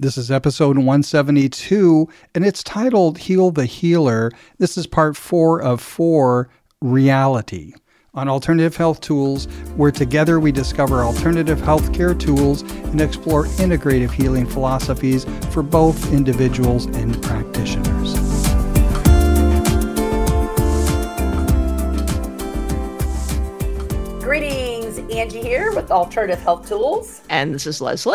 This is episode 172, and it's titled Heal the Healer. This is part four of four Reality on Alternative Health Tools, where together we discover alternative healthcare tools and explore integrative healing philosophies for both individuals and practitioners. Greetings, Angie here with Alternative Health Tools. And this is Leslie.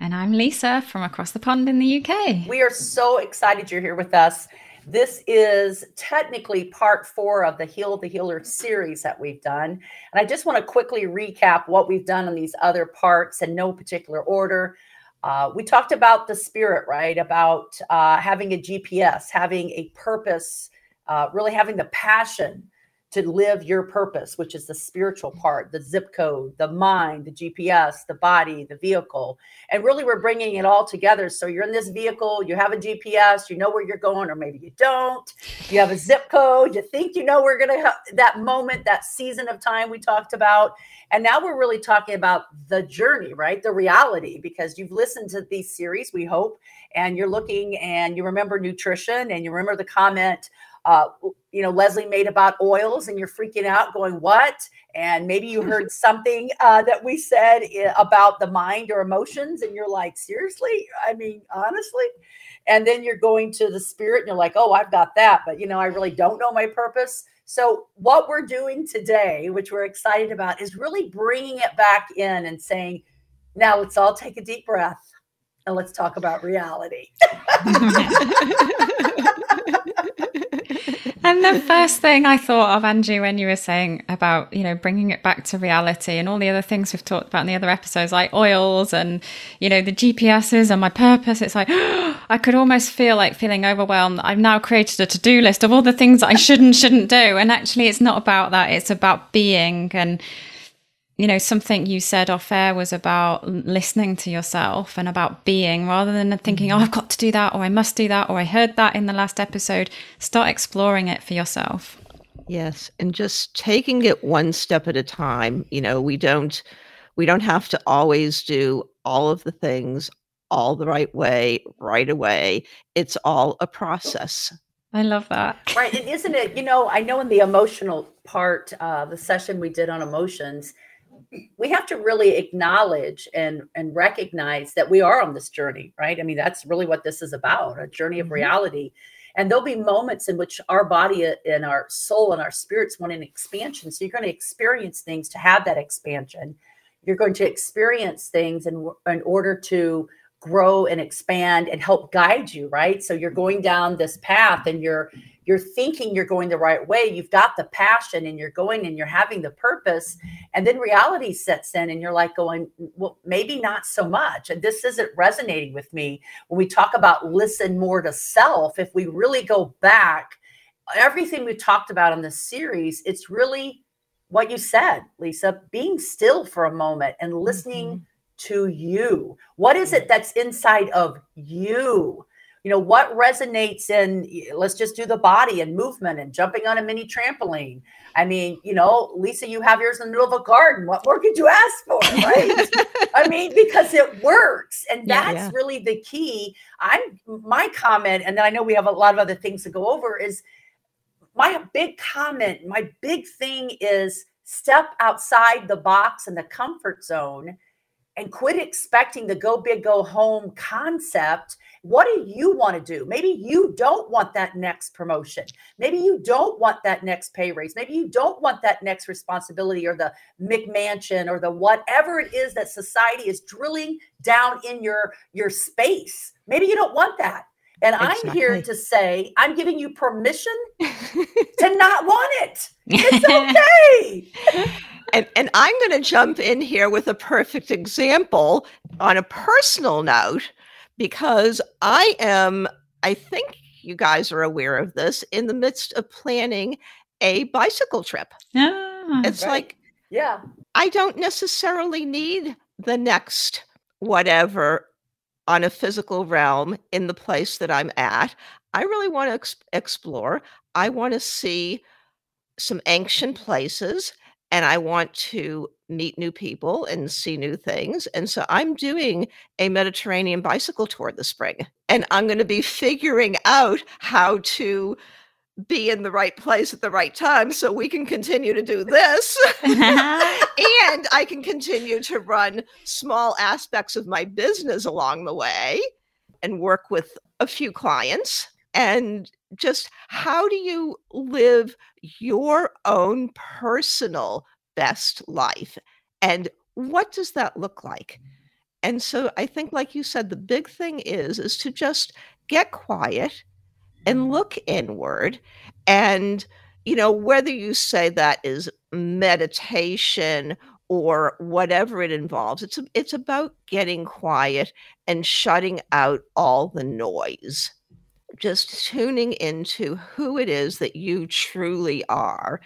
And I'm Lisa from across the pond in the UK. We are so excited you're here with us. This is technically part four of the Heal the Healer series that we've done. And I just want to quickly recap what we've done on these other parts in no particular order. Uh, we talked about the spirit, right? About uh, having a GPS, having a purpose, uh, really having the passion to live your purpose, which is the spiritual part, the zip code, the mind, the GPS, the body, the vehicle. And really, we're bringing it all together. So you're in this vehicle, you have a GPS, you know where you're going, or maybe you don't. You have a zip code, you think you know we're going to have that moment, that season of time we talked about. And now we're really talking about the journey, right? The reality, because you've listened to these series, we hope, and you're looking and you remember nutrition and you remember the comment uh, you know, Leslie made about oils and you're freaking out going, what? And maybe you heard something uh, that we said eh, about the mind or emotions and you're like, seriously? I mean, honestly? And then you're going to the spirit and you're like, oh, I've got that. But, you know, I really don't know my purpose. So, what we're doing today, which we're excited about, is really bringing it back in and saying, now let's all take a deep breath and let's talk about reality. and the first thing I thought of, Angie, when you were saying about, you know, bringing it back to reality and all the other things we've talked about in the other episodes, like oils and, you know, the GPSs and my purpose, it's like, I could almost feel like feeling overwhelmed. I've now created a to do list of all the things I should and shouldn't do. And actually, it's not about that. It's about being and, you know, something you said off air was about listening to yourself and about being rather than thinking, oh, I've got to do that or I must do that or I heard that in the last episode. Start exploring it for yourself. Yes. And just taking it one step at a time. You know, we don't we don't have to always do all of the things all the right way right away. It's all a process. I love that. Right. And isn't it, you know, I know in the emotional part, uh, the session we did on emotions, we have to really acknowledge and and recognize that we are on this journey right? I mean that's really what this is about a journey of mm-hmm. reality. And there'll be moments in which our body uh, and our soul and our spirits want an expansion. So you're going to experience things to have that expansion. You're going to experience things in, in order to grow and expand and help guide you right? So you're going down this path and you're you're thinking you're going the right way you've got the passion and you're going and you're having the purpose and then reality sets in and you're like going well maybe not so much and this isn't resonating with me when we talk about listen more to self if we really go back everything we talked about in this series it's really what you said lisa being still for a moment and listening mm-hmm to you? What is it that's inside of you? You know, what resonates in, let's just do the body and movement and jumping on a mini trampoline. I mean, you know, Lisa, you have yours in the middle of a garden. What more could you ask for? Right. I mean, because it works. And that's yeah, yeah. really the key. I'm my comment, and then I know we have a lot of other things to go over, is my big comment, my big thing is step outside the box and the comfort zone and quit expecting the go big, go home concept. What do you want to do? Maybe you don't want that next promotion. Maybe you don't want that next pay raise. Maybe you don't want that next responsibility or the McMansion or the whatever it is that society is drilling down in your your space. Maybe you don't want that. And exactly. I'm here to say, I'm giving you permission to not want it. It's okay. and, and I'm going to jump in here with a perfect example on a personal note because I am, I think you guys are aware of this, in the midst of planning a bicycle trip. Ah, it's right. like, yeah, I don't necessarily need the next whatever on a physical realm in the place that I'm at. I really want to ex- explore. I want to see some ancient places and I want to meet new people and see new things. And so I'm doing a Mediterranean bicycle tour this spring, and I'm going to be figuring out how to be in the right place at the right time so we can continue to do this. and I can continue to run small aspects of my business along the way and work with a few clients. And just how do you live your own personal best life? And what does that look like? Mm. And so I think, like you said, the big thing is is to just get quiet and mm-hmm. look inward and you know whether you say that is meditation or whatever it involves it's it's about getting quiet and shutting out all the noise just tuning into who it is that you truly are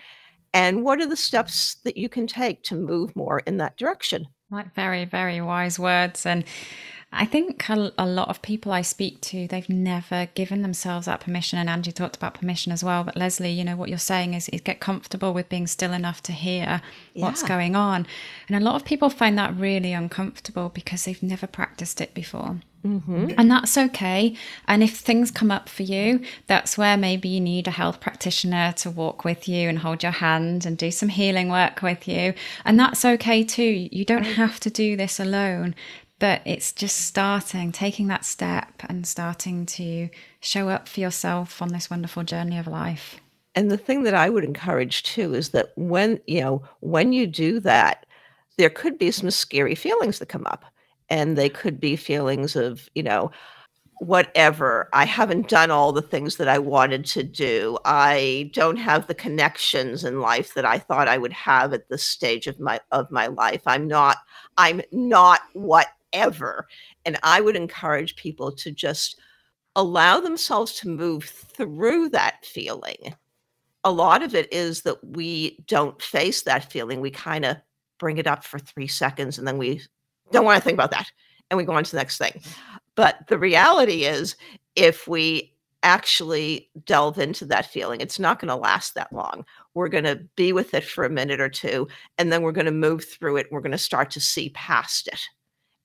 and what are the steps that you can take to move more in that direction like very very wise words and I think a, a, lot of people I speak to, they've never given themselves that permission. And Angie talked about permission as well. But Leslie, you know, what you're saying is, is get comfortable with being still enough to hear yeah. what's going on. And a lot of people find that really uncomfortable because they've never practiced it before. Mm-hmm. And that's okay. And if things come up for you, that's where maybe you need a health practitioner to walk with you and hold your hand and do some healing work with you. And that's okay too. You don't have to do this alone but it's just starting, taking that step and starting to show up for yourself on this wonderful journey of life. And the thing that I would encourage too is that when, you know, when you do that, there could be some scary feelings that come up. And they could be feelings of, you know, whatever. I haven't done all the things that I wanted to do. I don't have the connections in life that I thought I would have at this stage of my of my life. I'm not I'm not whatever. And I would encourage people to just allow themselves to move through that feeling. A lot of it is that we don't face that feeling. We kind of bring it up for three seconds and then we don't want to think about that and we go on to the next thing. But the reality is, if we actually delve into that feeling, it's not going to last that long. We're going to be with it for a minute or two, and then we're going to move through it. We're going to start to see past it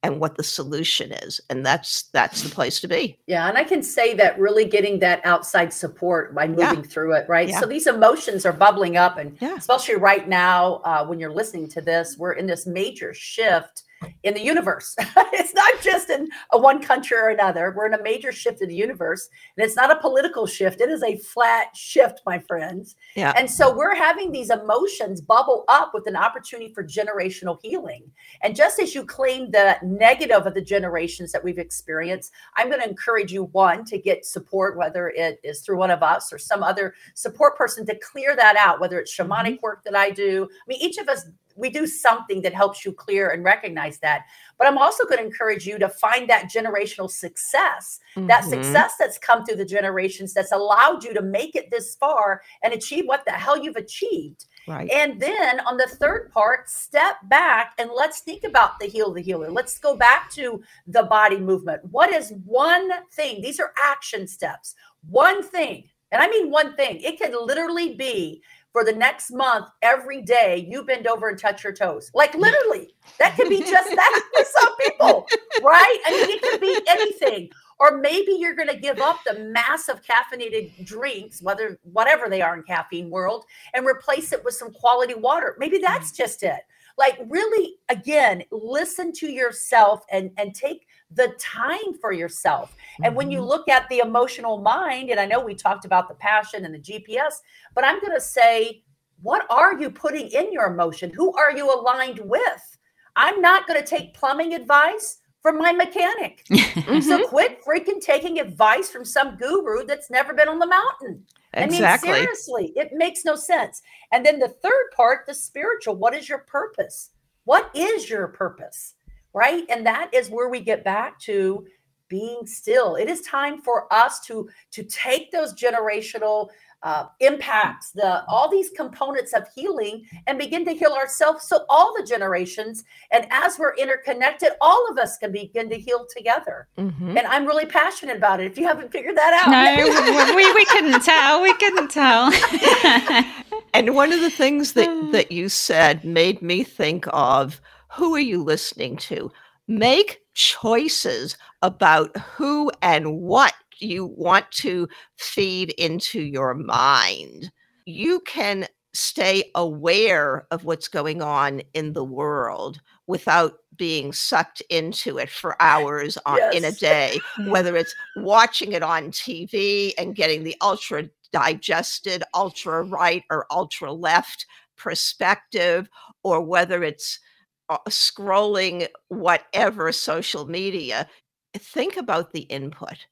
and what the solution is and that's that's the place to be yeah and i can say that really getting that outside support by moving yeah. through it right yeah. so these emotions are bubbling up and yeah. especially right now uh, when you're listening to this we're in this major shift in the universe. it's not just in a one country or another. We're in a major shift in the universe, and it's not a political shift. It is a flat shift, my friends. Yeah. And so we're having these emotions bubble up with an opportunity for generational healing. And just as you claim the negative of the generations that we've experienced, I'm going to encourage you one to get support, whether it is through one of us or some other support person to clear that out, whether it's shamanic mm-hmm. work that I do. I mean, each of us we do something that helps you clear and recognize that. But I'm also going to encourage you to find that generational success, mm-hmm. that success that's come through the generations that's allowed you to make it this far and achieve what the hell you've achieved. Right. And then on the third part, step back and let's think about the heal the healer. Let's go back to the body movement. What is one thing? These are action steps. One thing, and I mean one thing, it can literally be for the next month, every day, you bend over and touch your toes. Like literally, that could be just that for some people, right? I mean, it could be anything. Or maybe you're going to give up the massive caffeinated drinks, whether whatever they are in caffeine world, and replace it with some quality water. Maybe that's mm. just it. Like really, again, listen to yourself and and take the time for yourself. And when you mm-hmm. look at the emotional mind, and I know we talked about the passion and the GPS, but I'm going to say, what are you putting in your emotion? Who are you aligned with? I'm not going to take plumbing advice from my mechanic. mm-hmm. So quit freaking taking advice from some guru that's never been on the mountain. Exactly. I mean, seriously, it makes no sense. And then the third part, the spiritual, what is your purpose? What is your purpose? Right? And that is where we get back to being still. It is time for us to to take those generational uh, impacts, the all these components of healing, and begin to heal ourselves. So all the generations, and as we're interconnected, all of us can begin to heal together. Mm-hmm. And I'm really passionate about it. If you haven't figured that out, no, we we couldn't tell. We couldn't tell. and one of the things that that you said made me think of who are you listening to? Make choices about who and what you want to feed into your mind. You can stay aware of what's going on in the world without being sucked into it for hours on, yes. in a day, whether it's watching it on TV and getting the ultra digested, ultra right or ultra left perspective, or whether it's scrolling whatever social media. Think about the input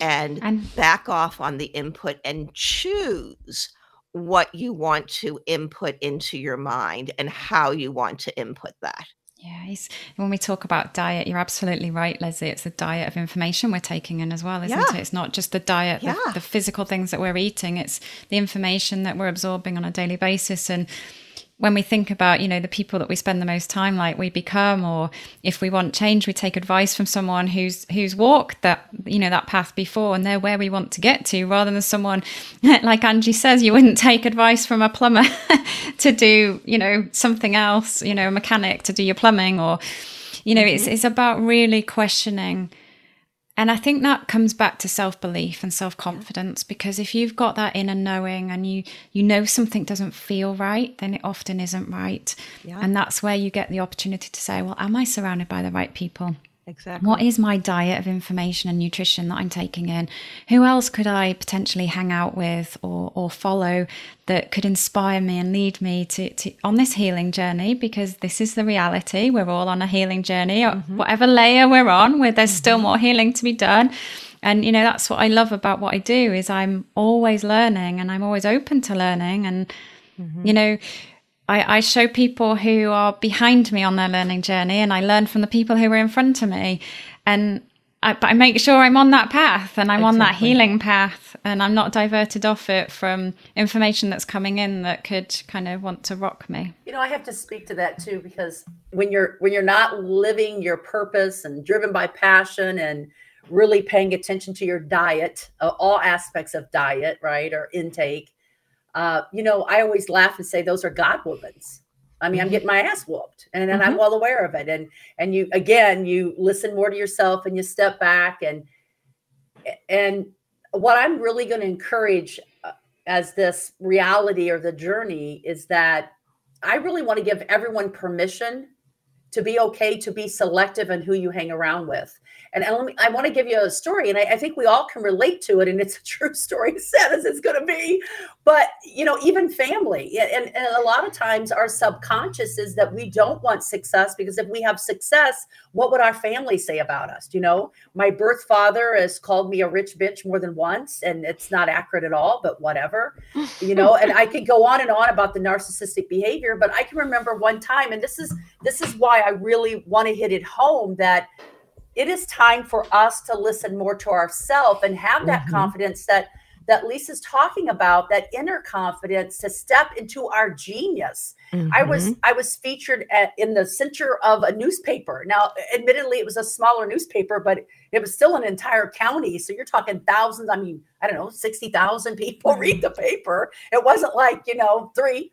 and, and back off on the input and choose what you want to input into your mind and how you want to input that. Yeah, when we talk about diet, you're absolutely right, Leslie. It's the diet of information we're taking in as well, isn't yeah. it? It's not just the diet, yeah. the, the physical things that we're eating, it's the information that we're absorbing on a daily basis. And when we think about you know the people that we spend the most time like we become or if we want change we take advice from someone who's who's walked that you know that path before and they're where we want to get to rather than someone like angie says you wouldn't take advice from a plumber to do you know something else you know a mechanic to do your plumbing or you know mm-hmm. it's it's about really questioning and I think that comes back to self belief and self confidence because if you've got that inner knowing and you you know something doesn't feel right, then it often isn't right. Yeah. And that's where you get the opportunity to say, well, am I surrounded by the right people? Exactly. What is my diet of information and nutrition that I'm taking in? Who else could I potentially hang out with or, or follow that could inspire me and lead me to, to on this healing journey? Because this is the reality. We're all on a healing journey, mm-hmm. whatever layer we're on, where there's mm-hmm. still more healing to be done. And you know, that's what I love about what I do is I'm always learning and I'm always open to learning. And mm-hmm. you know, I, I show people who are behind me on their learning journey and I learn from the people who are in front of me. And I, but I make sure I'm on that path and I'm exactly. on that healing path and I'm not diverted off it from information that's coming in that could kind of want to rock me. You know, I have to speak to that too because when you're when you're not living your purpose and driven by passion and really paying attention to your diet, uh, all aspects of diet, right, or intake, uh, you know, I always laugh and say those are God whoopings. I mean, I'm mm-hmm. getting my ass whooped, and, and mm-hmm. I'm well aware of it. And and you again, you listen more to yourself, and you step back, and and what I'm really going to encourage uh, as this reality or the journey is that I really want to give everyone permission to be okay to be selective in who you hang around with. And, I want to give you a story, and I, I, think we all can relate to it. And it's a true story, sad as it's going to be. But you know, even family, and, and a lot of times our subconscious is that we don't want success because if we have success, what would our family say about us? You know, my birth father has called me a rich bitch more than once, and it's not accurate at all. But whatever, you know. and I could go on and on about the narcissistic behavior, but I can remember one time, and this is this is why I really want to hit it home that it is time for us to listen more to ourselves and have that mm-hmm. confidence that that Lisa's talking about, that inner confidence to step into our genius. Mm-hmm. I was mm-hmm. I was featured at, in the center of a newspaper. Now, admittedly, it was a smaller newspaper, but it was still an entire county. So you're talking thousands. I mean, I don't know, sixty thousand people mm-hmm. read the paper. It wasn't like you know three.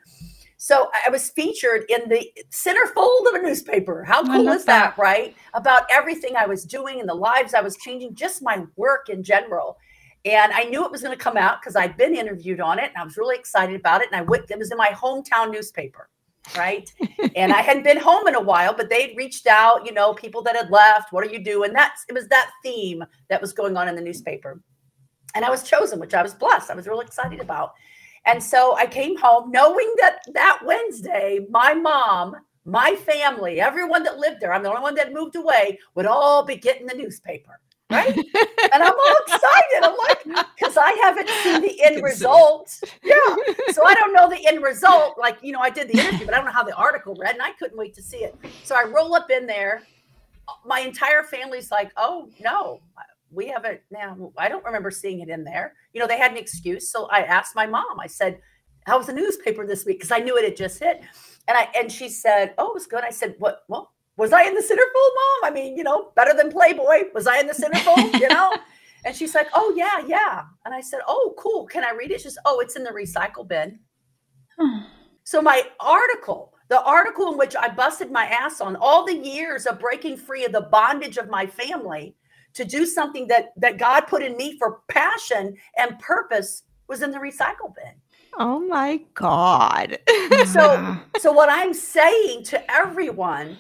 So I was featured in the centerfold of a newspaper. How cool is that, that, right? About everything I was doing and the lives I was changing, just my work in general. And I knew it was going to come out because I'd been interviewed on it and I was really excited about it. And I went, it was in my hometown newspaper, right? and I hadn't been home in a while, but they'd reached out, you know, people that had left. What are you doing? That's it was that theme that was going on in the newspaper. And I was chosen, which I was blessed. I was really excited about. And so I came home knowing that that Wednesday, my mom, my family, everyone that lived there, I'm the only one that moved away, would all be getting the newspaper. Right. and I'm all excited. I'm like, because I haven't seen the end result. Yeah. So I don't know the end result. Like, you know, I did the interview, but I don't know how the article read, and I couldn't wait to see it. So I roll up in there. My entire family's like, oh no, we haven't now i don't remember seeing it in there. You know they had an excuse so i asked my mom. I said how was the newspaper this week? Because i knew it had just hit. And i and she said oh it was good. I said what well was i in the centerfold mom? I mean you know better than playboy. Was i in the centerfold you know? And she's like oh yeah yeah. And i said oh cool. Can i read it? She's oh it's in the recycle bin. So my article, the article in which I busted my ass on all the years of breaking free of the bondage of my family to do something that that God put in me for passion and purpose was in the recycle bin. Oh my God. So so what I'm saying to everyone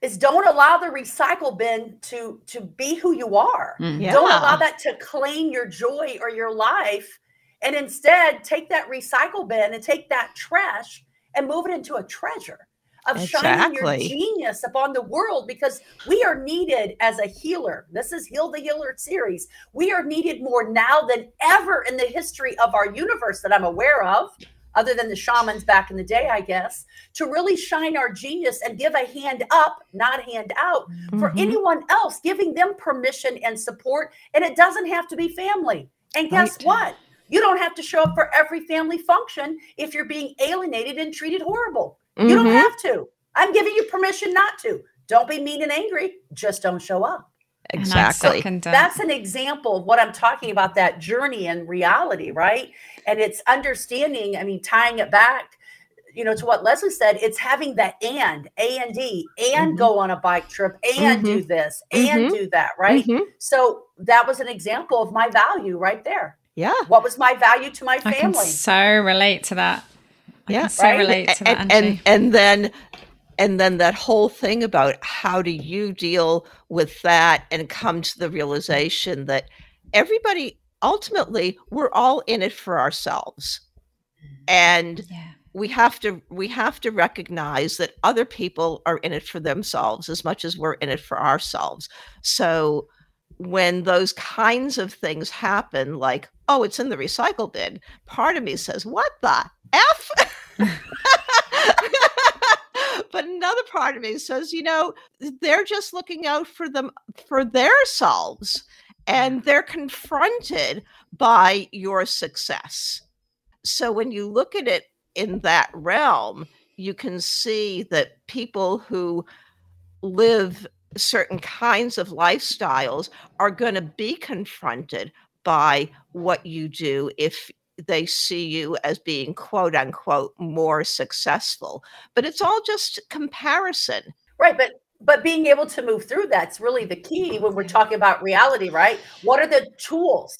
is don't allow the recycle bin to to be who you are. Yeah. Don't allow that to claim your joy or your life. And instead, take that recycle bin and take that trash and move it into a treasure of shining your genius upon the world because we are needed as a healer. This is Heal the Healer series. We are needed more now than ever in the history of our universe that I'm aware of, other than the shamans back in the day, I guess, to really shine our genius and give a hand up, not hand out, for Mhm. anyone else, giving them permission and support. And it doesn't have to be family. And guess Right. what? You don't have to show up for every family function if you're being alienated and treated horrible. You don't Mhm. have to. I'm giving you permission not to. Don't be mean and angry. Just don't show up. Exactly. second that. That's an example of what I'm talking about that journey and reality, right? And it's understanding, I mean, tying it back, you know, to what Leslie said, it's having that and, A and D, and Mhm. go on a bike trip, and do this, and Mhm. do that, right? Mhm. So that was an example of my value right there. Yeah. What was my value to my I can family? so relate to that. I Yeah. so Right? relate to that, and, and and then and then that whole thing about how do you deal with that and come to the realization that everybody ultimately we're all in it for ourselves and yeah. we have to we have to recognize that other people are in it for themselves as much as we're in it for ourselves so when those kinds of things happen like oh it's in the recycle bin part of me says what the f? But another part of me says you know they're just looking out for them for their selves and they're confronted by your success. So when you look at it in that realm, you can see that people who live certain kinds of lifestyles are going to be confronted by what you do if they see you as being quote unquote more successful. But it's all just comparison. Right, but but being able to move through that's really the key when we're talking about reality, right? What are the tools?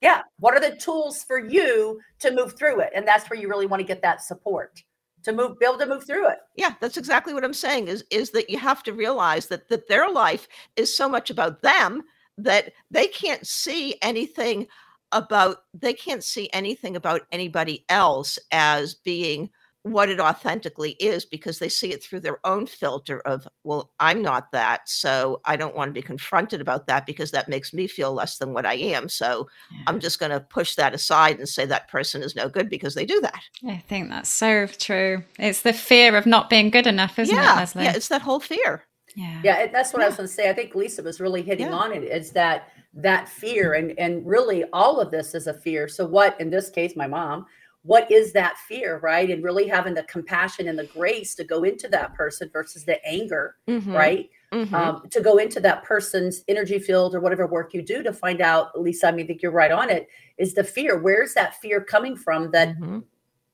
Yeah, what are the tools for you to move through it? And that's where you really want to get that support to move, be able to move through it. Yeah, that's exactly what I'm saying is is that you have to realize that that their life is so much about them that they can't see anything about they can't see anything about anybody else as being what it authentically is because they see it through their own filter of well I'm not that so I don't want to be confronted about that because that makes me feel less than what I am so I'm just going to push that aside and say that person is no good because they do that. I think that's so true. It's the fear of not being good enough, isn't yeah, it, Leslie? yeah, it's that whole fear. yeah. Yeah, that's what I was going to say. I think Lisa was really hitting Yeah. on it. Is that that fear, mm-hmm. and and really all of this is a fear. So what, in this case, my mom, what is that fear, right? And really having the compassion and the grace to go into that person versus the anger, Mhm, right? mhm. um, to go into that person's energy field or whatever work you do to find out, Lisa, I mean, I think you're right on it, is the fear. Where's that fear coming from that Mhm.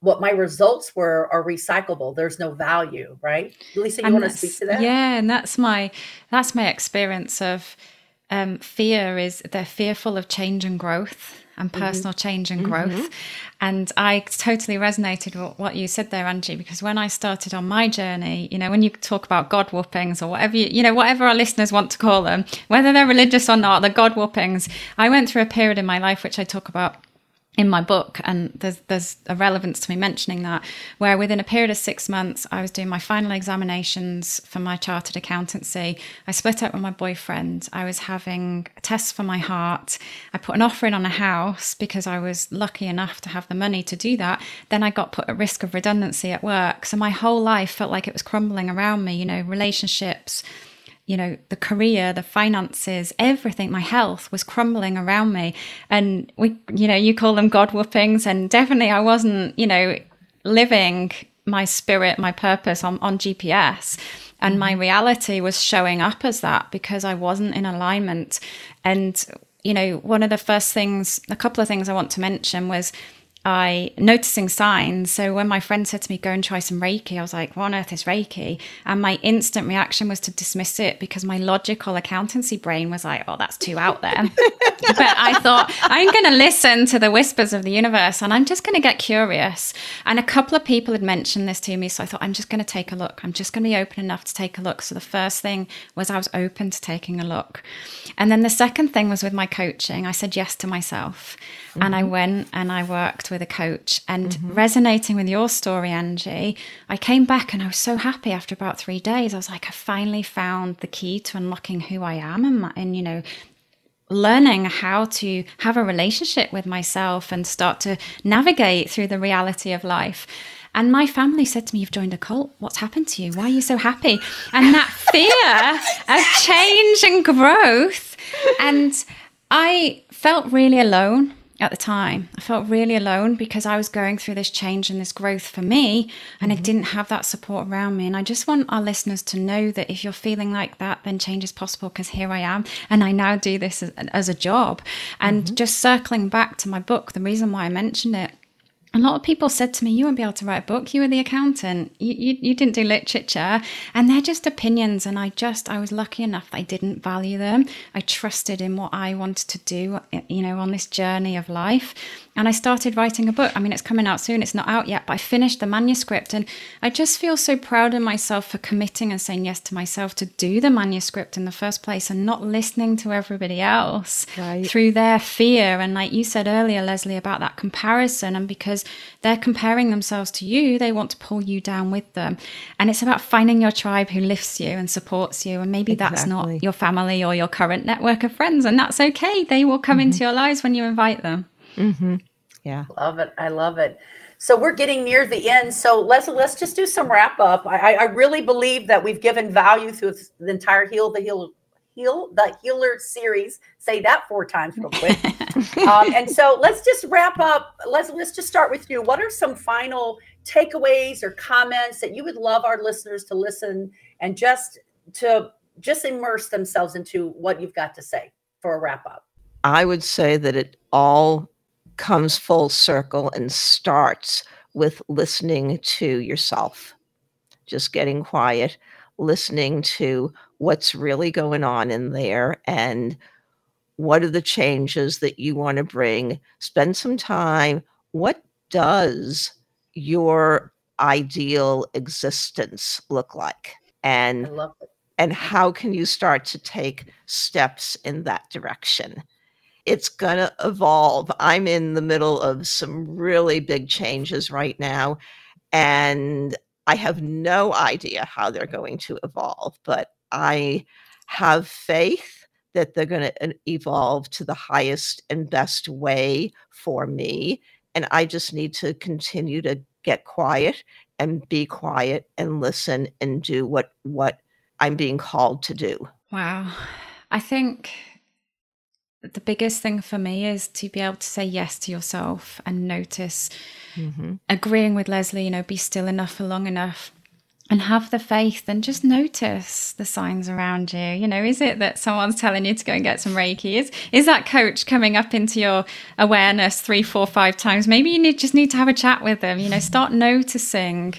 what my results were are recyclable? There's no value, right? Lisa, you And want to speak to that? Yeah, and that's my that's my experience of um, fear is they're fearful of change and growth and Mm-hmm. personal change and growth. And I totally resonated with what you said there, Angie, because when I started on my journey, you know, when you talk about God whoopings or whatever you, you know, whatever our listeners want to call them, whether they're religious or not, the God whoopings, I went through a period in my life which I talk about in my book and there's there's a relevance to me mentioning that where within a period of six months I was doing my final examinations for my chartered accountancy. I split up with my boyfriend. I was having tests for my heart. I put an offer in on a house because I was lucky enough to have the money to do that. Then I got put at risk of redundancy at work. So my whole life felt like it was crumbling around me you know relationships you know the career the finances everything my health was crumbling around me. And we you know you call them god whoopings and definitely i wasn't you know living my spirit my purpose on, on gps and my mm-hmm. reality was showing up as that because i wasn't in alignment. And you know one of the first things a couple of things i want to mention was I noticing signs. So when my friend said to me, go and try some Reiki, I was like, what on earth is Reiki? And my instant reaction was to dismiss it because my logical accountancy brain was like, oh, that's too out there. but I thought, I'm going to listen to the whispers of the universe and I'm just going to get curious. And a couple of people had mentioned this to me. So I thought, I'm just going to take a look. I'm just going to be open enough to take a look. So the first thing was I was open to taking a look. And then the second thing was with my coaching. I said yes to myself. Mm-hmm. And I mm-hmm. went and I worked with a coach. And mm-hmm. resonating with your story, Angie, I came back and I was so happy after about three days. I was like, I finally found the key to unlocking who I am and, my, and you know, learning how to have a relationship with myself and start to navigate through the reality of life. And my family said to me, You've joined a cult. What's happened to you? Why are you so happy? And that fear of change and growth. And I felt really alone at the time. I felt really alone because I was going through this change and this growth for me, and mm-hmm. I didn't have that support around me. And I just want our listeners to know that if you're feeling like that, then change is possible because here I am, and I now do this as, as a job. And mm-hmm. just circling back to my book, the reason why I mentioned it a lot of people said to me, You won't be able to write a book. You were the accountant. You, you, you, didn't do literature. And they're just opinions. And I just, I was lucky enough that I didn't value them. I trusted in what I wanted to do, eh, you know, on this journey of life. And I started writing a book. I mean, it's coming out soon. It's not out yet, but I finished the manuscript. And I just feel so proud of myself for committing and saying yes to myself to do the manuscript in the first place and not listening to everybody else right. through their fear. And like you said earlier, Leslie, about that comparison. And because they're comparing themselves to you, they want to pull you down with them. And it's about finding your tribe who lifts you and supports you. And maybe exactly. that's not your family or your current network of friends. And that's okay. They will come mm-hmm. into your lives when you invite them. Mm-hmm. Yeah. Love it. I love it. So we're getting near the end. So let's let's just do some wrap up. I, I really believe that we've given value through the entire Heal the Heal Heal the Healer series. Say that four times real quick. um, and so let's just wrap up. Let's let's just start with you. What are some final takeaways or comments that you would love our listeners to listen and just to just immerse themselves into what you've got to say for a wrap up? I would say that it all comes full circle and starts with listening to yourself, just getting quiet, listening to what's really going on in there and what are the changes that you want to bring. Spend some time. What does your ideal existence look like? And and how can you start to take steps in that direction? it's going to evolve. I'm in the middle of some really big changes right now, and I have no idea how they're going to evolve, but I have faith that they're going to evolve to the highest and best way for me. And I just need to continue to get quiet and be quiet and listen and do what what I'm being called to do. Wow. I think the biggest thing for me is to be able to say yes to yourself and notice mm-hmm. agreeing with leslie you know be still enough for long enough and have the faith and just notice the signs around you. You know is it that someone's telling you to go and get some reiki is is that coach coming up into your awareness three four five times? Maybe you need, just need to have a chat with them. You know start noticing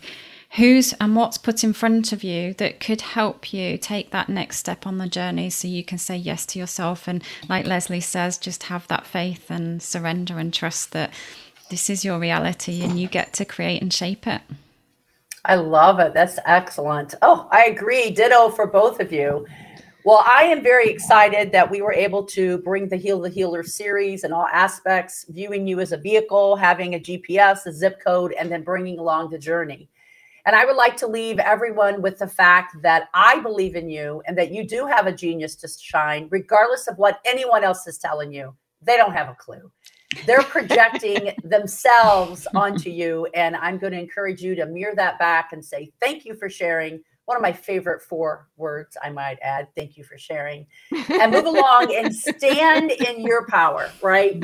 who's and what's put in front of you that could help you take that next step on the journey so you can say yes to yourself. And like leslie says just have that faith and surrender and trust that this is your reality and you get to create and shape it i love it that's excellent oh i agree ditto for both of you well, I am very excited that we were able to bring the Heal the Healer series in all aspects, viewing you as a vehicle, having a GPS, a zip code, and then bringing along the journey. And I would like to leave everyone with the fact that I believe in you and that you do have a genius to shine, regardless of what anyone else is telling you. They don't have a clue. They're projecting themselves onto you. And I'm going to encourage you to mirror that back and say, Thank you for sharing. One of my favorite four words, I might add. Thank you for sharing. And move along and stand in your power, right?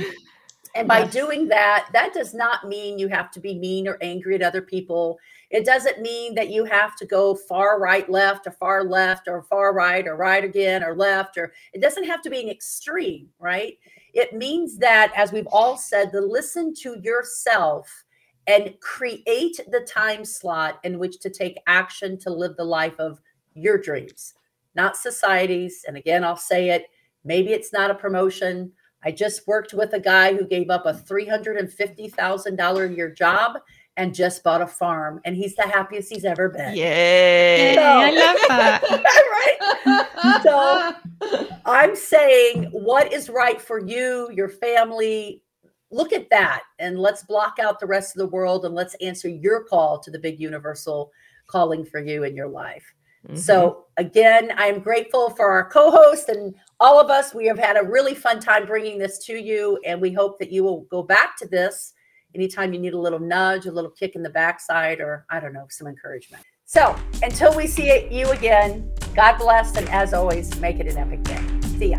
And by yes. doing that, that does not mean you have to be mean or angry at other people. It doesn't mean that you have to go far right, left, or far left, or far right, or right again, or left, or it doesn't have to be an extreme, right? It means that, as we've all said, to listen to yourself and create the time slot in which to take action to live the life of your dreams, not society's. And again, I'll say it maybe it's not a promotion. I just worked with a guy who gave up a $350,000 a year job and just bought a farm and he's the happiest he's ever been. Yay. So- I love that. right? So I'm saying what is right for you, your family. Look at that and let's block out the rest of the world and let's answer your call to the big universal calling for you in your life. Mhm. So again, I'm grateful for our co-host and all of us. We have had a really fun time bringing this to you, and we hope that you will go back to this anytime you need a little nudge, a little kick in the backside, or I don't know, some encouragement. So until we see you again, God bless, and as always, make it an epic day. See ya.